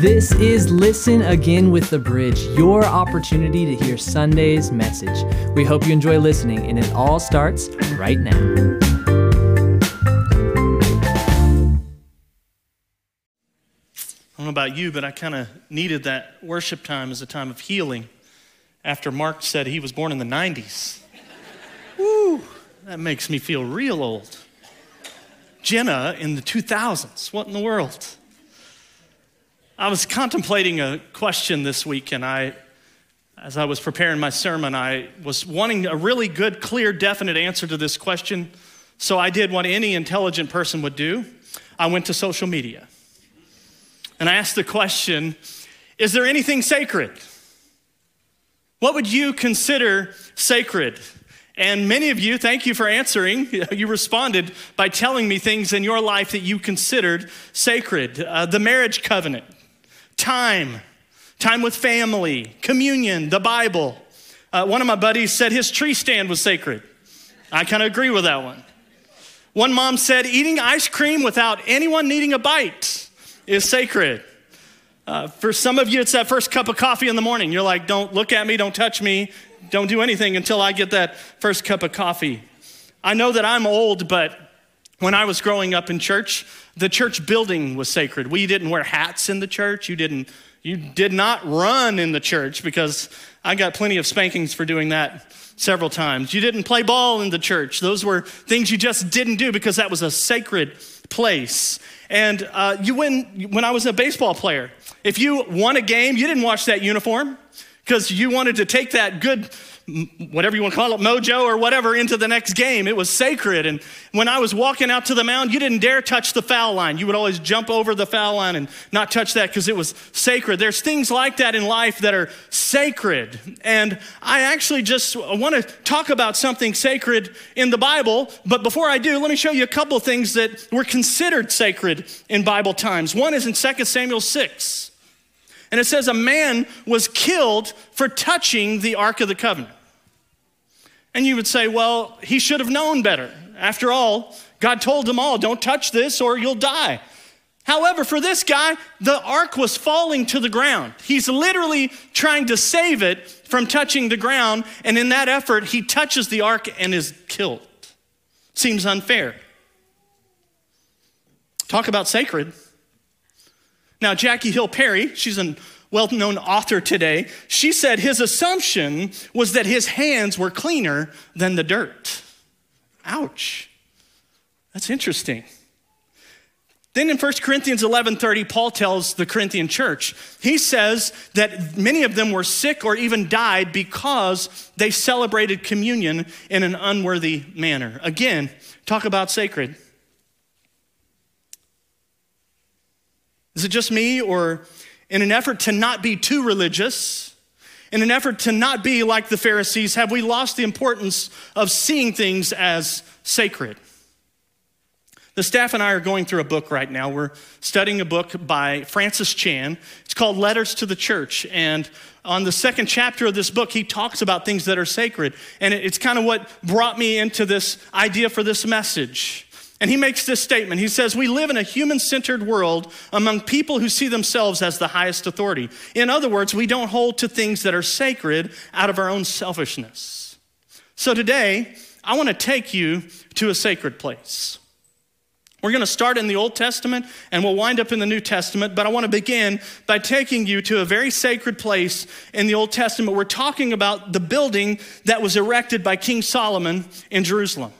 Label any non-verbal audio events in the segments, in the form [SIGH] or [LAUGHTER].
This is Listen Again with the Bridge, your opportunity to hear Sunday's message. We hope you enjoy listening, and it all starts right now. I don't know about you, but I kind of needed that worship time as a time of healing after Mark said he was born in the 90s. [LAUGHS] Woo, that makes me feel real old. Jenna in the 2000s. What in the world? I was contemplating a question this week, and I, as I was preparing my sermon, I was wanting a really good, clear, definite answer to this question. So I did what any intelligent person would do I went to social media. And I asked the question Is there anything sacred? What would you consider sacred? And many of you, thank you for answering. [LAUGHS] You responded by telling me things in your life that you considered sacred uh, the marriage covenant, time, time with family, communion, the Bible. Uh, one of my buddies said his tree stand was sacred. I kind of agree with that one. One mom said eating ice cream without anyone needing a bite is sacred. Uh, for some of you, it's that first cup of coffee in the morning. You're like, don't look at me, don't touch me, don't do anything until I get that first cup of coffee. I know that I'm old, but when I was growing up in church, the church building was sacred. We didn't wear hats in the church. You didn't you did not run in the church because I got plenty of spankings for doing that several times. You didn't play ball in the church. Those were things you just didn't do because that was a sacred place. And uh, you when when I was a baseball player, if you won a game, you didn't watch that uniform because you wanted to take that good, whatever you want to call it, mojo or whatever, into the next game. It was sacred. And when I was walking out to the mound, you didn't dare touch the foul line. You would always jump over the foul line and not touch that because it was sacred. There's things like that in life that are sacred. And I actually just want to talk about something sacred in the Bible. But before I do, let me show you a couple things that were considered sacred in Bible times. One is in 2 Samuel 6. And it says a man was killed for touching the Ark of the Covenant. And you would say, well, he should have known better. After all, God told them all, don't touch this or you'll die. However, for this guy, the ark was falling to the ground. He's literally trying to save it from touching the ground, and in that effort, he touches the ark and is killed. Seems unfair. Talk about sacred. Now, Jackie Hill Perry, she's a well known author today, she said his assumption was that his hands were cleaner than the dirt. Ouch. That's interesting. Then in 1 Corinthians 11:30 Paul tells the Corinthian church, he says that many of them were sick or even died because they celebrated communion in an unworthy manner. Again, talk about sacred. Is it just me, or in an effort to not be too religious, in an effort to not be like the Pharisees, have we lost the importance of seeing things as sacred? The staff and I are going through a book right now. We're studying a book by Francis Chan. It's called Letters to the Church. And on the second chapter of this book, he talks about things that are sacred. And it's kind of what brought me into this idea for this message. And he makes this statement. He says, We live in a human centered world among people who see themselves as the highest authority. In other words, we don't hold to things that are sacred out of our own selfishness. So today, I want to take you to a sacred place. We're going to start in the Old Testament and we'll wind up in the New Testament, but I want to begin by taking you to a very sacred place in the Old Testament. We're talking about the building that was erected by King Solomon in Jerusalem.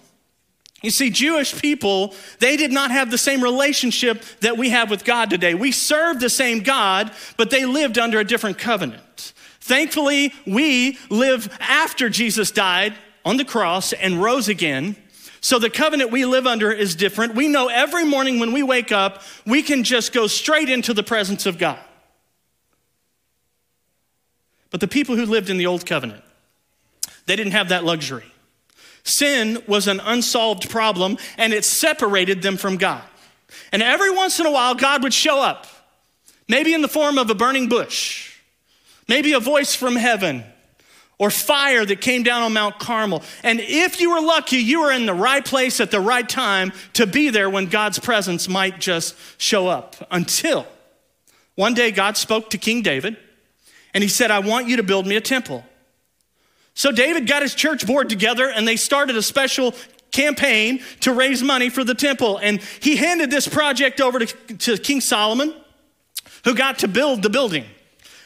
You see, Jewish people, they did not have the same relationship that we have with God today. We served the same God, but they lived under a different covenant. Thankfully, we live after Jesus died on the cross and rose again. So the covenant we live under is different. We know every morning when we wake up, we can just go straight into the presence of God. But the people who lived in the old covenant, they didn't have that luxury. Sin was an unsolved problem and it separated them from God. And every once in a while, God would show up, maybe in the form of a burning bush, maybe a voice from heaven, or fire that came down on Mount Carmel. And if you were lucky, you were in the right place at the right time to be there when God's presence might just show up until One day, God spoke to King David and he said, I want you to build me a temple. So David got his church board together and they started a special campaign to raise money for the temple. And he handed this project over to, to King Solomon, who got to build the building.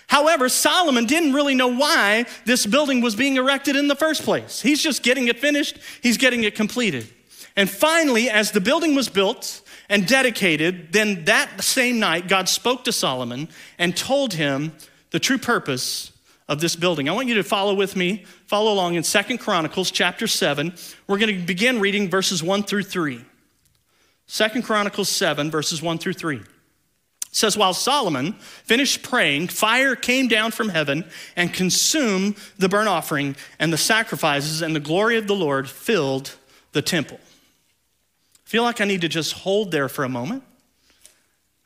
However, Solomon didn't really know why this building was being erected in the first place. He's just getting it finished, he's getting it completed. And finally, as the building was built and dedicated, then that same night, God spoke to Solomon and told him the true purpose of this building. I want you to follow with me, follow along in Second Chronicles chapter 7. We're going to begin reading verses 1 through 3. Second Chronicles 7, verses 1 through 3 It says, While Solomon finished praying, fire came down from heaven and consumed the burnt offering and the sacrifices, and the glory of the Lord filled the temple. I feel like I need to just hold there for a moment.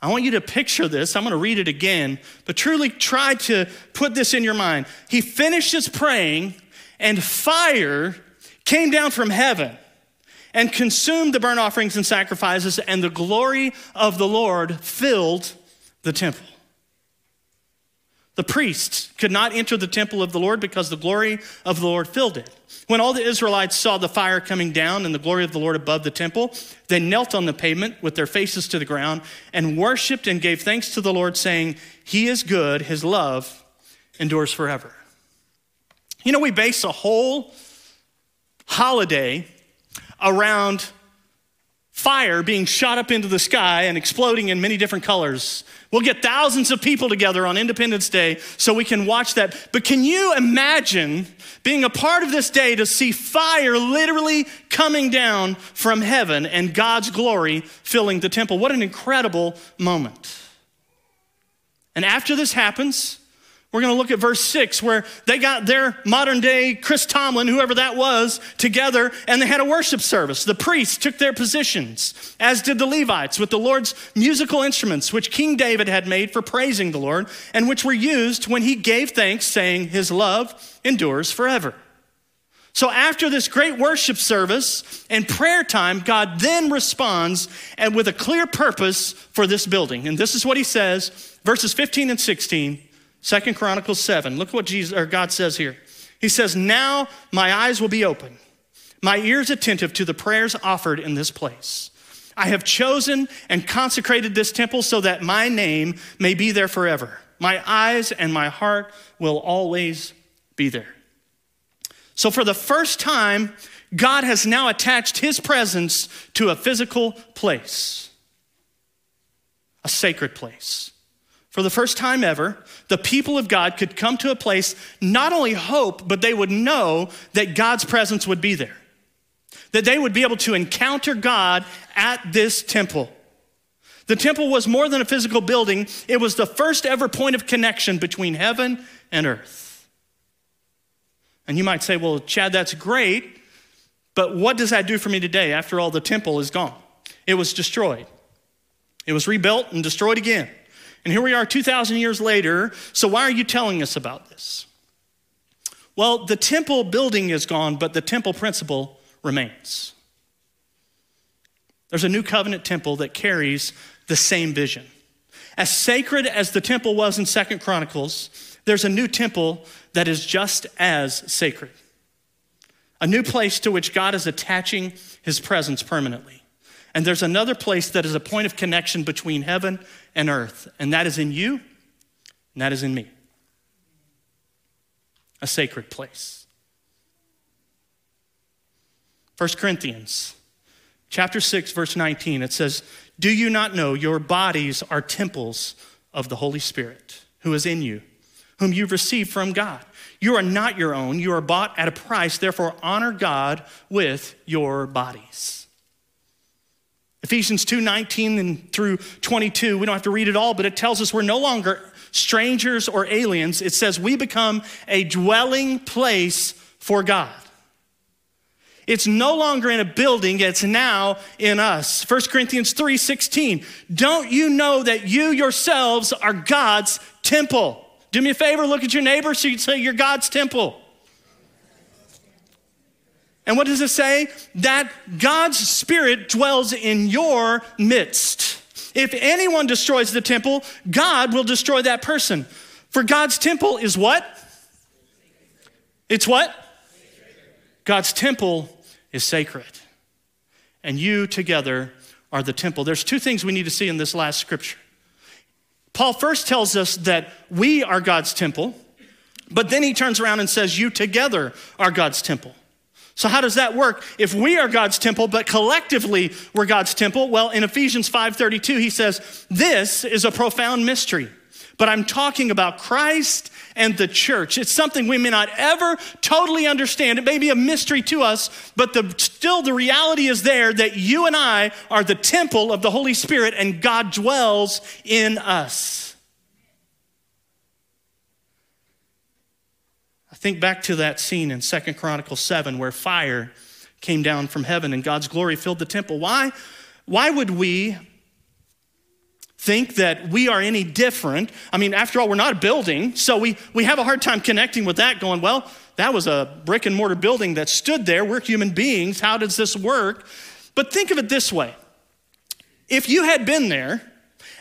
I want you to picture this. I'm going to read it again, but truly try to put this in your mind. He finishes praying, and fire came down from heaven and consumed the burnt offerings and sacrifices, and the glory of the Lord filled the temple. The priests could not enter the temple of the Lord because the glory of the Lord filled it. When all the Israelites saw the fire coming down and the glory of the Lord above the temple, they knelt on the pavement with their faces to the ground and worshiped and gave thanks to the Lord, saying, He is good, His love endures forever. You know, we base a whole holiday around fire being shot up into the sky and exploding in many different colors. We'll get thousands of people together on Independence Day so we can watch that. But can you imagine being a part of this day to see fire literally coming down from heaven and God's glory filling the temple? What an incredible moment. And after this happens, we're going to look at verse 6 where they got their modern day Chris Tomlin, whoever that was, together and they had a worship service. The priests took their positions, as did the Levites, with the Lord's musical instruments, which King David had made for praising the Lord and which were used when he gave thanks, saying, His love endures forever. So after this great worship service and prayer time, God then responds and with a clear purpose for this building. And this is what he says, verses 15 and 16. Second Chronicles 7. Look what Jesus or God says here. He says, Now my eyes will be open, my ears attentive to the prayers offered in this place. I have chosen and consecrated this temple so that my name may be there forever. My eyes and my heart will always be there. So, for the first time, God has now attached his presence to a physical place, a sacred place. For the first time ever, the people of God could come to a place, not only hope, but they would know that God's presence would be there. That they would be able to encounter God at this temple. The temple was more than a physical building, it was the first ever point of connection between heaven and earth. And you might say, well, Chad, that's great, but what does that do for me today after all the temple is gone? It was destroyed, it was rebuilt and destroyed again. And here we are 2,000 years later. So, why are you telling us about this? Well, the temple building is gone, but the temple principle remains. There's a new covenant temple that carries the same vision. As sacred as the temple was in Second Chronicles, there's a new temple that is just as sacred. A new place to which God is attaching his presence permanently. And there's another place that is a point of connection between heaven and earth, and that is in you, and that is in me. A sacred place. 1 Corinthians chapter 6 verse 19 it says, "Do you not know your bodies are temples of the Holy Spirit who is in you, whom you've received from God? You are not your own, you are bought at a price, therefore honor God with your bodies." Ephesians 2 19 and through 22, we don't have to read it all, but it tells us we're no longer strangers or aliens. It says we become a dwelling place for God. It's no longer in a building, it's now in us. 1 Corinthians 3 16. Don't you know that you yourselves are God's temple? Do me a favor, look at your neighbor so you say you're God's temple. And what does it say? That God's Spirit dwells in your midst. If anyone destroys the temple, God will destroy that person. For God's temple is what? It's what? God's temple is sacred. And you together are the temple. There's two things we need to see in this last scripture. Paul first tells us that we are God's temple, but then he turns around and says, You together are God's temple. So, how does that work? If we are God's temple, but collectively we're God's temple, well, in Ephesians 5:32, he says, This is a profound mystery. But I'm talking about Christ and the church. It's something we may not ever totally understand. It may be a mystery to us, but the, still the reality is there that you and I are the temple of the Holy Spirit and God dwells in us. I think back to that scene in Second Chronicles 7 where fire came down from heaven and God's glory filled the temple. Why? Why would we think that we are any different. I mean, after all, we're not a building, so we, we have a hard time connecting with that, going, well, that was a brick and mortar building that stood there. We're human beings. How does this work? But think of it this way if you had been there,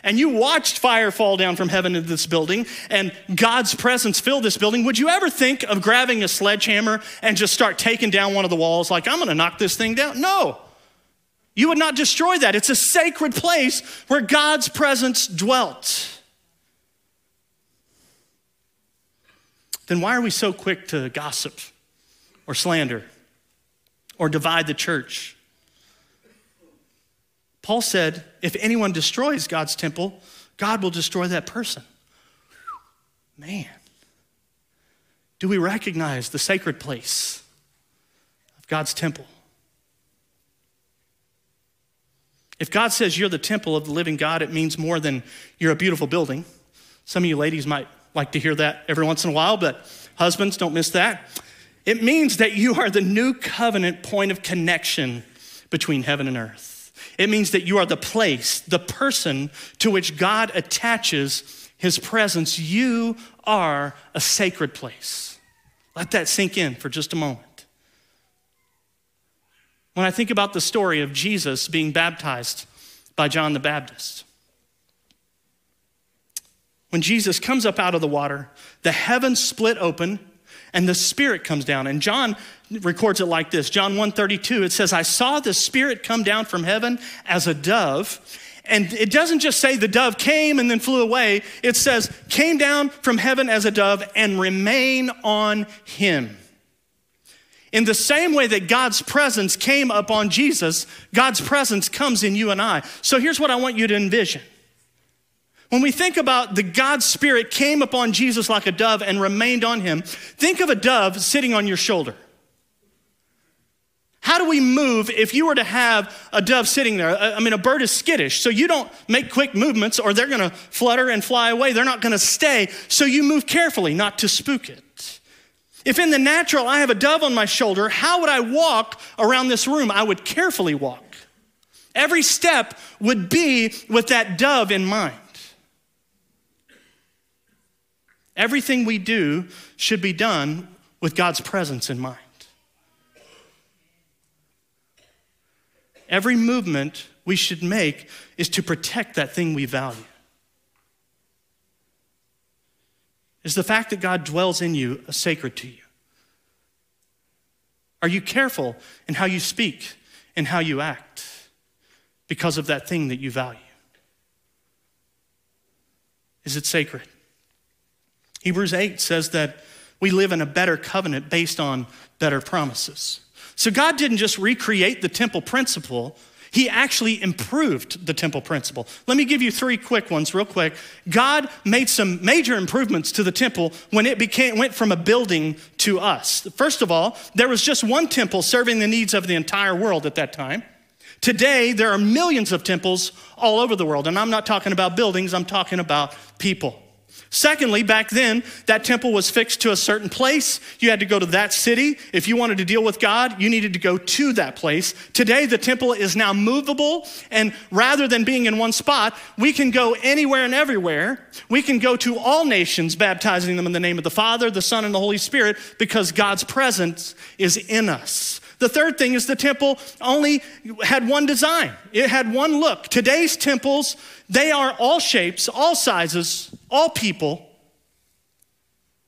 and you watched fire fall down from heaven into this building and God's presence fill this building, would you ever think of grabbing a sledgehammer and just start taking down one of the walls like, I'm gonna knock this thing down? No. You would not destroy that. It's a sacred place where God's presence dwelt. Then why are we so quick to gossip or slander or divide the church? Paul said, if anyone destroys God's temple, God will destroy that person. Man, do we recognize the sacred place of God's temple? If God says you're the temple of the living God, it means more than you're a beautiful building. Some of you ladies might like to hear that every once in a while, but husbands, don't miss that. It means that you are the new covenant point of connection between heaven and earth. It means that you are the place, the person to which God attaches his presence. You are a sacred place. Let that sink in for just a moment. When I think about the story of Jesus being baptized by John the Baptist, when Jesus comes up out of the water, the heavens split open and the spirit comes down and john records it like this john 132 it says i saw the spirit come down from heaven as a dove and it doesn't just say the dove came and then flew away it says came down from heaven as a dove and remain on him in the same way that God's presence came upon Jesus, God's presence comes in you and I. So here's what I want you to envision. When we think about the God Spirit came upon Jesus like a dove and remained on him, think of a dove sitting on your shoulder. How do we move if you were to have a dove sitting there? I mean, a bird is skittish, so you don't make quick movements or they're gonna flutter and fly away. They're not gonna stay, so you move carefully, not to spook it. If in the natural I have a dove on my shoulder, how would I walk around this room? I would carefully walk. Every step would be with that dove in mind. Everything we do should be done with God's presence in mind. Every movement we should make is to protect that thing we value. Is the fact that God dwells in you a sacred to you? Are you careful in how you speak and how you act because of that thing that you value? Is it sacred? Hebrews 8 says that we live in a better covenant based on better promises. So God didn't just recreate the temple principle, he actually improved the temple principle. Let me give you three quick ones, real quick. God made some major improvements to the temple when it became, went from a building to us. First of all, there was just one temple serving the needs of the entire world at that time. Today, there are millions of temples all over the world, and I'm not talking about buildings, I'm talking about people. Secondly, back then, that temple was fixed to a certain place. You had to go to that city. If you wanted to deal with God, you needed to go to that place. Today, the temple is now movable, and rather than being in one spot, we can go anywhere and everywhere. We can go to all nations, baptizing them in the name of the Father, the Son, and the Holy Spirit, because God's presence is in us. The third thing is the temple only had one design. It had one look. Today's temples, they are all shapes, all sizes, all people,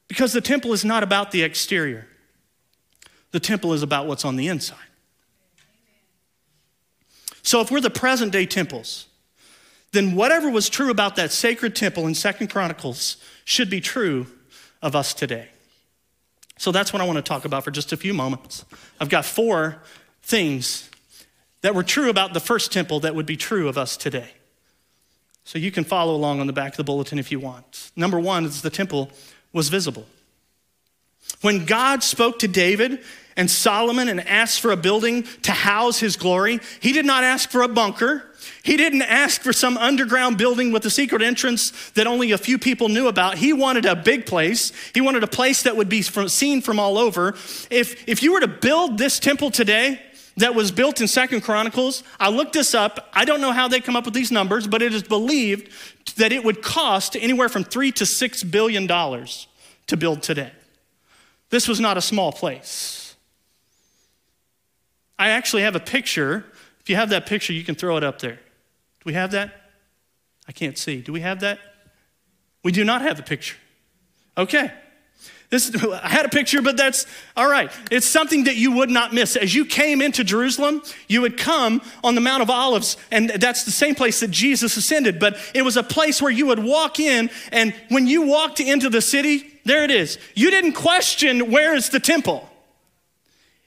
because the temple is not about the exterior. The temple is about what's on the inside. So if we're the present day temples, then whatever was true about that sacred temple in Second Chronicles should be true of us today. So that's what I want to talk about for just a few moments. I've got four things that were true about the first temple that would be true of us today. So you can follow along on the back of the bulletin if you want. Number one is the temple was visible. When God spoke to David and Solomon and asked for a building to house his glory, he did not ask for a bunker. He didn't ask for some underground building with a secret entrance that only a few people knew about. He wanted a big place. He wanted a place that would be from, seen from all over. If, if you were to build this temple today, that was built in Second Chronicles. I looked this up. I don't know how they come up with these numbers, but it is believed that it would cost anywhere from three to six billion dollars to build today. This was not a small place. I actually have a picture. If you have that picture, you can throw it up there Do we have that? I can't see. Do we have that? We do not have a picture. Okay. This, I had a picture, but that's all right. It's something that you would not miss. As you came into Jerusalem, you would come on the Mount of Olives, and that's the same place that Jesus ascended. But it was a place where you would walk in, and when you walked into the city, there it is. You didn't question where is the temple,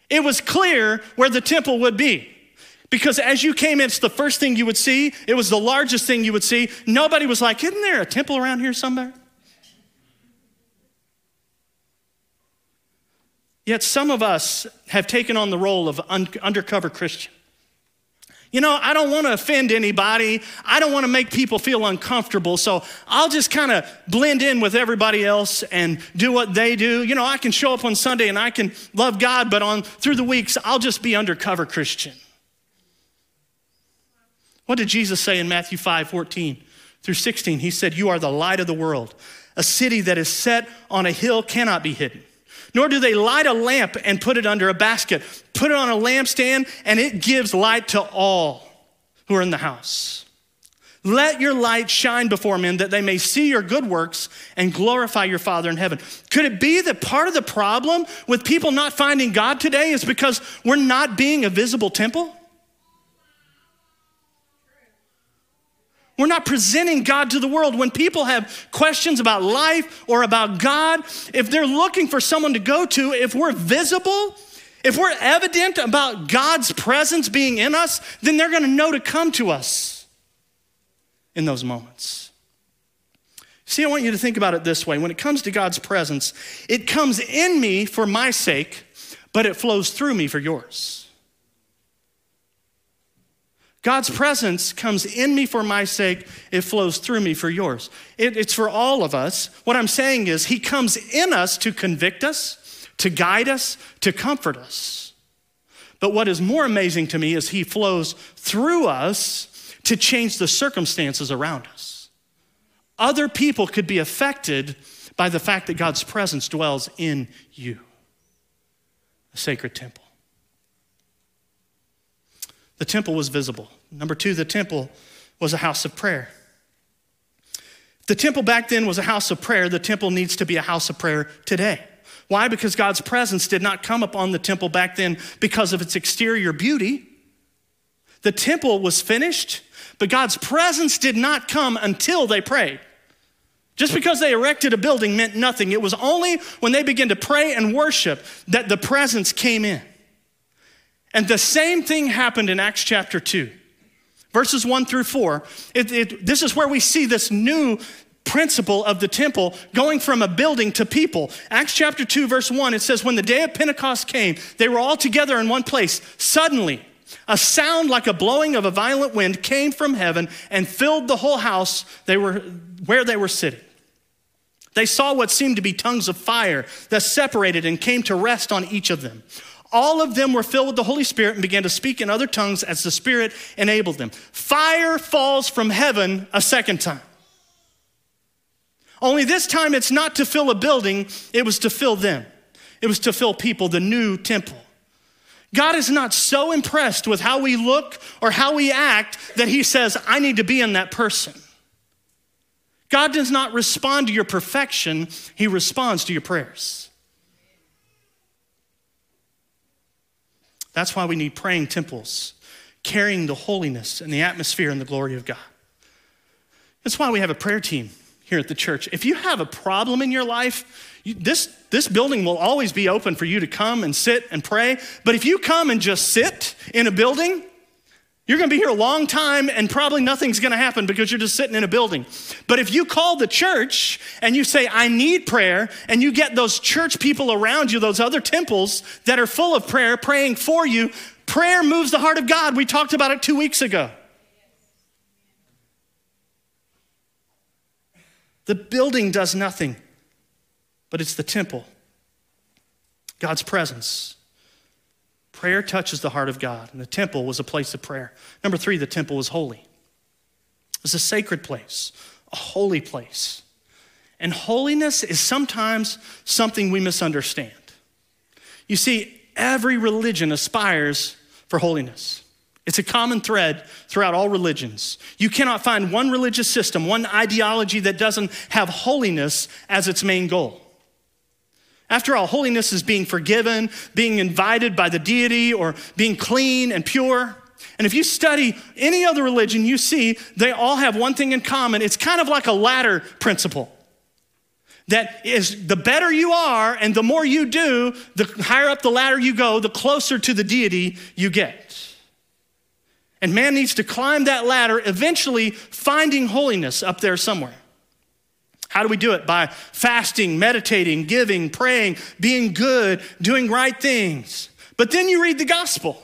it was clear where the temple would be. Because as you came in, it's the first thing you would see. It was the largest thing you would see. Nobody was like, Isn't there a temple around here somewhere? Yet some of us have taken on the role of un- undercover Christian. You know, I don't want to offend anybody. I don't want to make people feel uncomfortable. So I'll just kind of blend in with everybody else and do what they do. You know, I can show up on Sunday and I can love God, but on through the weeks, I'll just be undercover Christian. What did Jesus say in Matthew 5 14 through 16? He said, You are the light of the world. A city that is set on a hill cannot be hidden. Nor do they light a lamp and put it under a basket, put it on a lampstand, and it gives light to all who are in the house. Let your light shine before men that they may see your good works and glorify your Father in heaven. Could it be that part of the problem with people not finding God today is because we're not being a visible temple? We're not presenting God to the world. When people have questions about life or about God, if they're looking for someone to go to, if we're visible, if we're evident about God's presence being in us, then they're going to know to come to us in those moments. See, I want you to think about it this way. When it comes to God's presence, it comes in me for my sake, but it flows through me for yours. God's presence comes in me for my sake, it flows through me for yours. It, it's for all of us. What I'm saying is, He comes in us to convict us, to guide us, to comfort us. But what is more amazing to me is He flows through us to change the circumstances around us. Other people could be affected by the fact that God's presence dwells in you, a sacred temple. The temple was visible. Number two, the temple was a house of prayer. The temple back then was a house of prayer. The temple needs to be a house of prayer today. Why? Because God's presence did not come upon the temple back then because of its exterior beauty. The temple was finished, but God's presence did not come until they prayed. Just because they erected a building meant nothing. It was only when they began to pray and worship that the presence came in. And the same thing happened in Acts chapter 2, verses 1 through 4. It, it, this is where we see this new principle of the temple going from a building to people. Acts chapter 2, verse 1, it says, When the day of Pentecost came, they were all together in one place. Suddenly, a sound like a blowing of a violent wind came from heaven and filled the whole house they were, where they were sitting. They saw what seemed to be tongues of fire that separated and came to rest on each of them. All of them were filled with the Holy Spirit and began to speak in other tongues as the Spirit enabled them. Fire falls from heaven a second time. Only this time it's not to fill a building, it was to fill them. It was to fill people, the new temple. God is not so impressed with how we look or how we act that He says, I need to be in that person. God does not respond to your perfection, He responds to your prayers. That's why we need praying temples, carrying the holiness and the atmosphere and the glory of God. That's why we have a prayer team here at the church. If you have a problem in your life, you, this, this building will always be open for you to come and sit and pray. But if you come and just sit in a building, you're going to be here a long time and probably nothing's going to happen because you're just sitting in a building. But if you call the church and you say, I need prayer, and you get those church people around you, those other temples that are full of prayer praying for you, prayer moves the heart of God. We talked about it two weeks ago. The building does nothing, but it's the temple, God's presence. Prayer touches the heart of God, and the temple was a place of prayer. Number three, the temple was holy. It was a sacred place, a holy place. And holiness is sometimes something we misunderstand. You see, every religion aspires for holiness. It's a common thread throughout all religions. You cannot find one religious system, one ideology that doesn't have holiness as its main goal. After all, holiness is being forgiven, being invited by the deity, or being clean and pure. And if you study any other religion, you see they all have one thing in common. It's kind of like a ladder principle. That is, the better you are and the more you do, the higher up the ladder you go, the closer to the deity you get. And man needs to climb that ladder, eventually finding holiness up there somewhere. How do we do it? By fasting, meditating, giving, praying, being good, doing right things. But then you read the gospel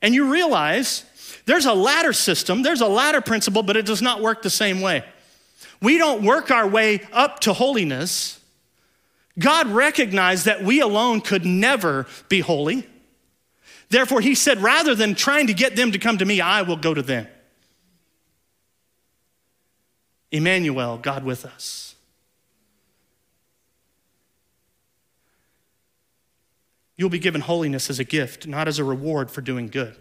and you realize there's a ladder system, there's a ladder principle, but it does not work the same way. We don't work our way up to holiness. God recognized that we alone could never be holy. Therefore, he said, rather than trying to get them to come to me, I will go to them. Emmanuel, God with us. You'll be given holiness as a gift, not as a reward for doing good.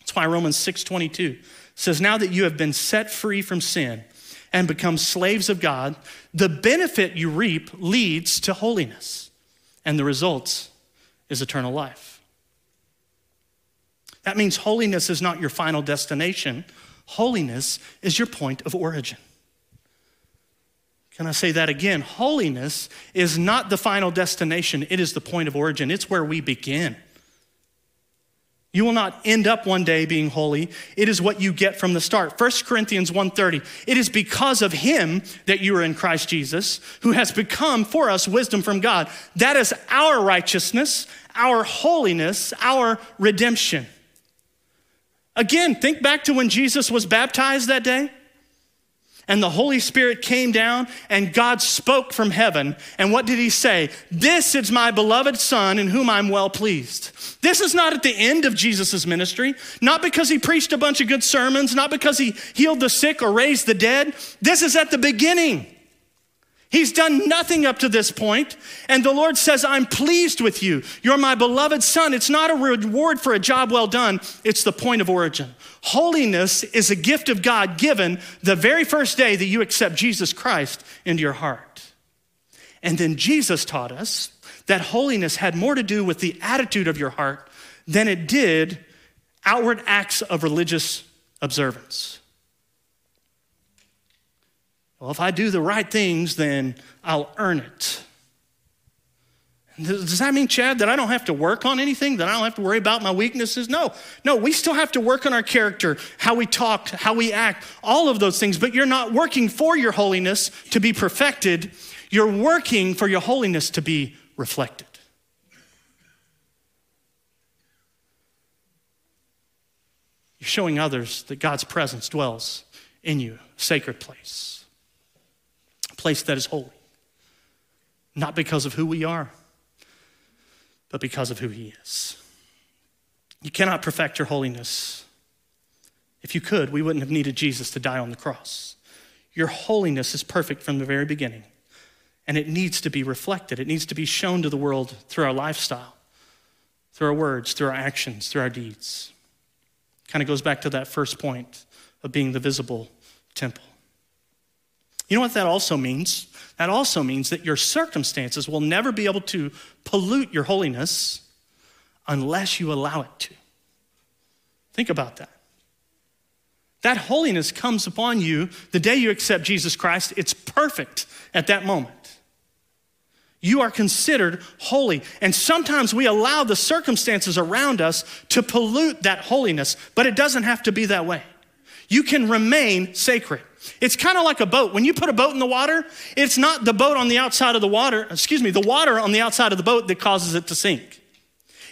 That's why Romans 6:22 says, "Now that you have been set free from sin and become slaves of God, the benefit you reap leads to holiness, and the results is eternal life." That means holiness is not your final destination, holiness is your point of origin. Can I say that again? Holiness is not the final destination, it is the point of origin. It's where we begin. You will not end up one day being holy. It is what you get from the start. 1 Corinthians 1:30. It is because of him that you are in Christ Jesus, who has become for us wisdom from God. That is our righteousness, our holiness, our redemption. Again, think back to when Jesus was baptized that day. And the Holy Spirit came down and God spoke from heaven. And what did he say? This is my beloved Son in whom I'm well pleased. This is not at the end of Jesus' ministry, not because he preached a bunch of good sermons, not because he healed the sick or raised the dead. This is at the beginning. He's done nothing up to this point, and the Lord says, I'm pleased with you. You're my beloved son. It's not a reward for a job well done, it's the point of origin. Holiness is a gift of God given the very first day that you accept Jesus Christ into your heart. And then Jesus taught us that holiness had more to do with the attitude of your heart than it did outward acts of religious observance. Well, if I do the right things, then I'll earn it. Does that mean, Chad, that I don't have to work on anything, that I don't have to worry about my weaknesses? No, no, we still have to work on our character, how we talk, how we act, all of those things. But you're not working for your holiness to be perfected, you're working for your holiness to be reflected. You're showing others that God's presence dwells in you, sacred place place that is holy. Not because of who we are, but because of who He is. You cannot perfect your holiness. If you could, we wouldn't have needed Jesus to die on the cross. Your holiness is perfect from the very beginning, and it needs to be reflected. It needs to be shown to the world through our lifestyle, through our words, through our actions, through our deeds. Kind of goes back to that first point of being the visible temple. You know what that also means? That also means that your circumstances will never be able to pollute your holiness unless you allow it to. Think about that. That holiness comes upon you the day you accept Jesus Christ. It's perfect at that moment. You are considered holy. And sometimes we allow the circumstances around us to pollute that holiness, but it doesn't have to be that way. You can remain sacred. It's kind of like a boat. When you put a boat in the water, it's not the boat on the outside of the water, excuse me, the water on the outside of the boat that causes it to sink.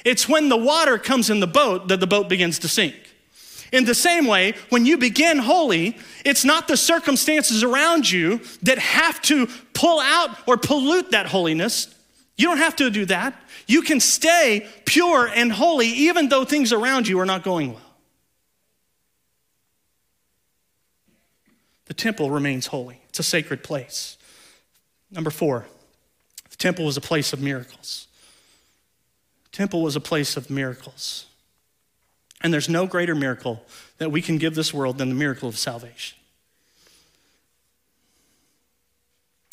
It's when the water comes in the boat that the boat begins to sink. In the same way, when you begin holy, it's not the circumstances around you that have to pull out or pollute that holiness. You don't have to do that. You can stay pure and holy even though things around you are not going well. The temple remains holy, it's a sacred place. Number four, the temple was a place of miracles. The temple was a place of miracles. And there's no greater miracle that we can give this world than the miracle of salvation.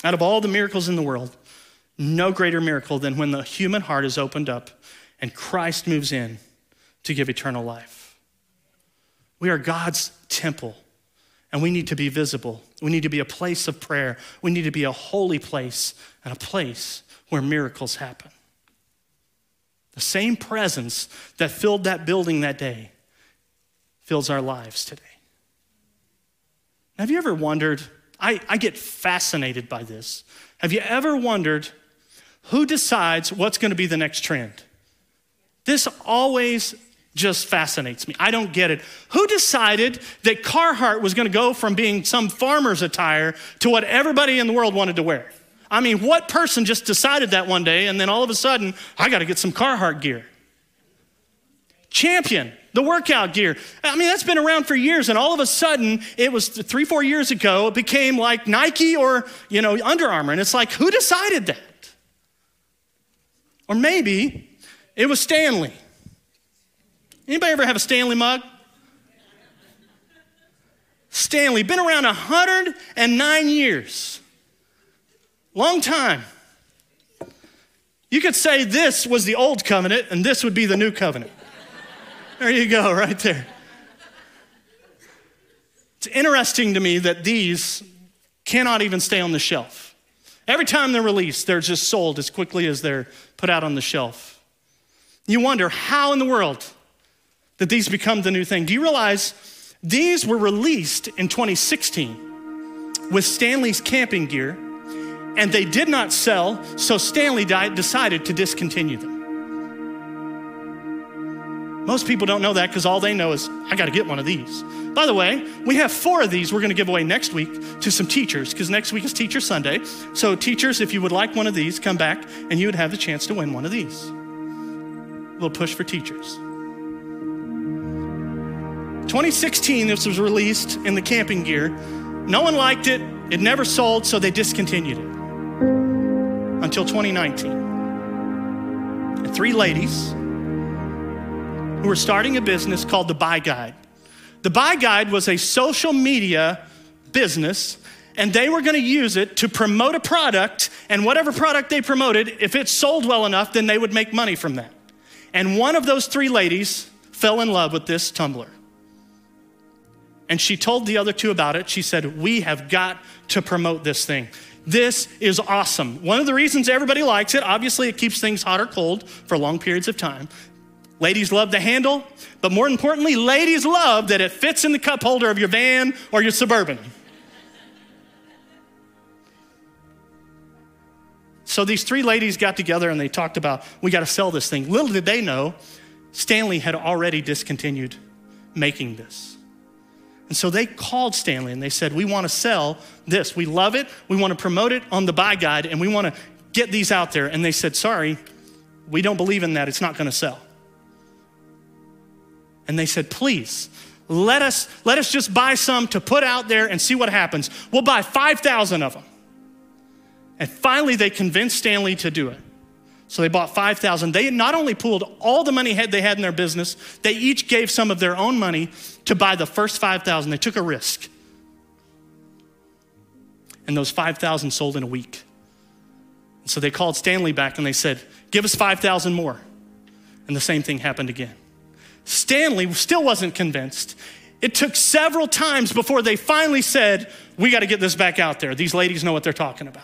Out of all the miracles in the world, no greater miracle than when the human heart is opened up and Christ moves in to give eternal life. We are God's temple, and we need to be visible. We need to be a place of prayer. We need to be a holy place and a place where miracles happen. The same presence that filled that building that day fills our lives today. Have you ever wondered? I, I get fascinated by this. Have you ever wondered who decides what's going to be the next trend? This always just fascinates me. I don't get it. Who decided that Carhartt was going to go from being some farmer's attire to what everybody in the world wanted to wear? I mean, what person just decided that one day and then all of a sudden, I got to get some Carhartt gear? Champion, the workout gear. I mean, that's been around for years, and all of a sudden, it was three, four years ago, it became like Nike or, you know, Under Armour. And it's like, who decided that? Or maybe it was Stanley. Anybody ever have a Stanley mug? Stanley, been around 109 years. Long time. You could say this was the old covenant and this would be the new covenant. There you go, right there. It's interesting to me that these cannot even stay on the shelf. Every time they're released, they're just sold as quickly as they're put out on the shelf. You wonder how in the world did these become the new thing? Do you realize these were released in 2016 with Stanley's camping gear? and they did not sell, so Stanley decided to discontinue them. Most people don't know that because all they know is, I got to get one of these. By the way, we have four of these we're going to give away next week to some teachers because next week is Teacher Sunday. So, teachers, if you would like one of these, come back and you would have the chance to win one of these. A little push for teachers. 2016, this was released in the camping gear. No one liked it, it never sold, so they discontinued it until 2019. And three ladies who were starting a business called the Buy Guide. The Buy Guide was a social media business, and they were going to use it to promote a product, and whatever product they promoted, if it sold well enough, then they would make money from that. And one of those three ladies fell in love with this tumbler. And she told the other two about it. She said, We have got to promote this thing. This is awesome. One of the reasons everybody likes it, obviously, it keeps things hot or cold for long periods of time. Ladies love the handle, but more importantly, ladies love that it fits in the cup holder of your van or your suburban. So these three ladies got together and they talked about, we got to sell this thing. Little did they know, Stanley had already discontinued making this. And so they called Stanley and they said, We want to sell this. We love it. We want to promote it on the buy guide and we want to get these out there. And they said, Sorry, we don't believe in that. It's not going to sell. And they said, Please, let us, let us just buy some to put out there and see what happens. We'll buy 5,000 of them. And finally, they convinced Stanley to do it. So they bought 5,000. They not only pulled all the money they had in their business, they each gave some of their own money to buy the first 5,000. They took a risk. And those 5,000 sold in a week. So they called Stanley back and they said, Give us 5,000 more. And the same thing happened again. Stanley still wasn't convinced. It took several times before they finally said, We got to get this back out there. These ladies know what they're talking about.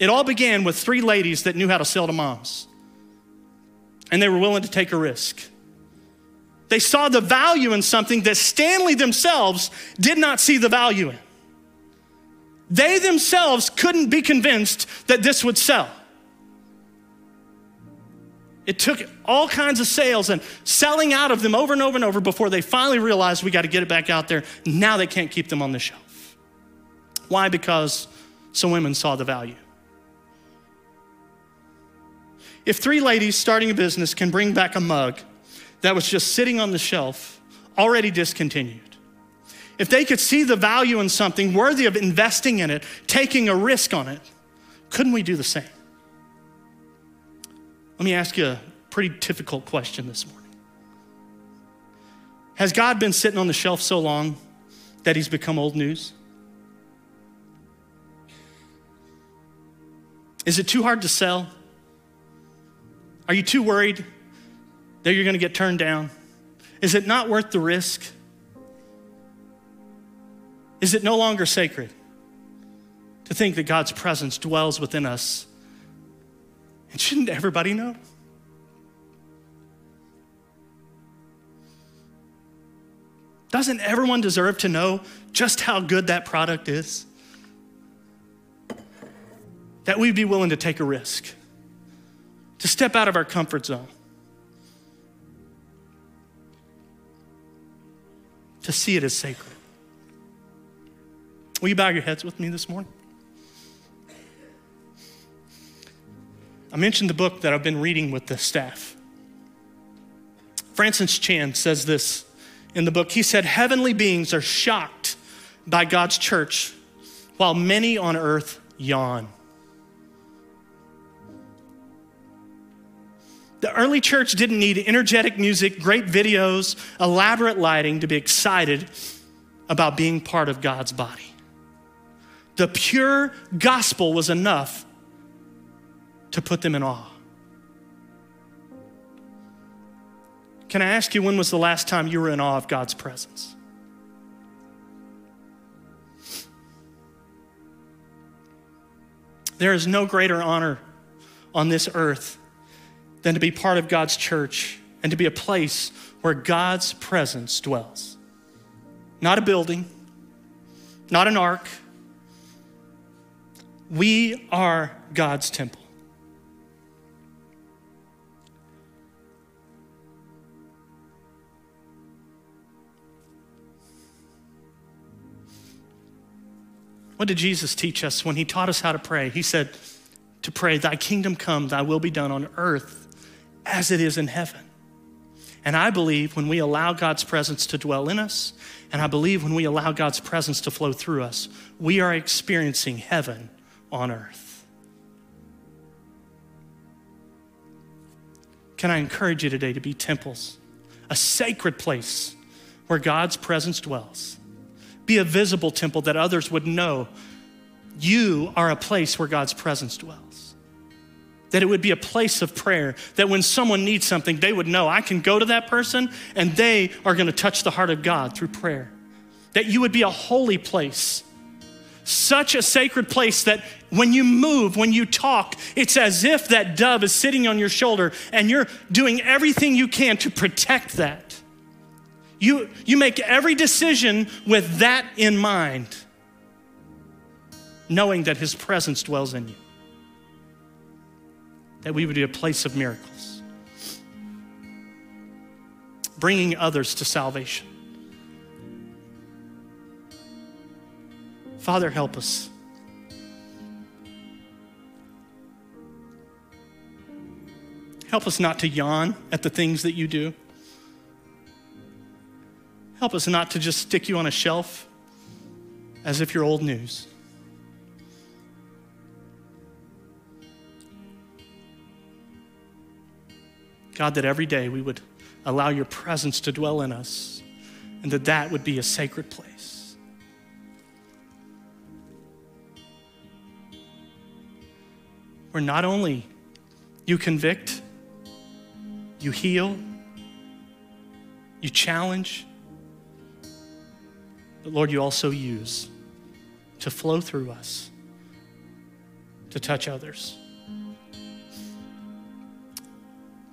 It all began with three ladies that knew how to sell to moms, and they were willing to take a risk. They saw the value in something that Stanley themselves did not see the value in. They themselves couldn't be convinced that this would sell. It took all kinds of sales and selling out of them over and over and over before they finally realized we got to get it back out there. Now they can't keep them on the shelf. Why? Because some women saw the value. If three ladies starting a business can bring back a mug that was just sitting on the shelf, already discontinued, if they could see the value in something worthy of investing in it, taking a risk on it, couldn't we do the same? Let me ask you a pretty difficult question this morning. Has God been sitting on the shelf so long that he's become old news? Is it too hard to sell? Are you too worried that you're going to get turned down? Is it not worth the risk? Is it no longer sacred to think that God's presence dwells within us? And shouldn't everybody know? Doesn't everyone deserve to know just how good that product is? That we'd be willing to take a risk to step out of our comfort zone, to see it as sacred. Will you bow your heads with me this morning? I mentioned the book that I've been reading with the staff. Francis Chan says this in the book. He said, Heavenly beings are shocked by God's church, while many on earth yawn. The early church didn't need energetic music, great videos, elaborate lighting to be excited about being part of God's body. The pure gospel was enough to put them in awe. Can I ask you, when was the last time you were in awe of God's presence? There is no greater honor on this earth than to be part of God's church and to be a place where God's presence dwells. Not a building, not an ark. We are God's temple. What did Jesus teach us when he taught us how to pray? He said, to pray, Thy kingdom come, Thy will be done on earth as it is in heaven. And I believe when we allow God's presence to dwell in us, and I believe when we allow God's presence to flow through us, we are experiencing heaven on earth. Can I encourage you today to be temples, a sacred place where God's presence dwells? Be a visible temple that others would know you are a place where God's presence dwells that it would be a place of prayer, that when someone needs something, they would know I can go to that person and they are going to touch the heart of God through prayer. That you would be a holy place, such a sacred place that when you move, when you talk, it's as if that dove is sitting on your shoulder and you're doing everything you can to protect that. You, you make every decision with that in mind, knowing that His presence dwells in you that we would be a place of miracles, bringing others to salvation. Father, help us. Help us not to yawn at the things that you do. Help us not to just stick you on a shelf as if you're old news. God, that every day we would allow your presence to dwell in us and that that would be a sacred place. Where not only you convict, you heal, you challenge, but Lord, you also use to flow through us to touch others.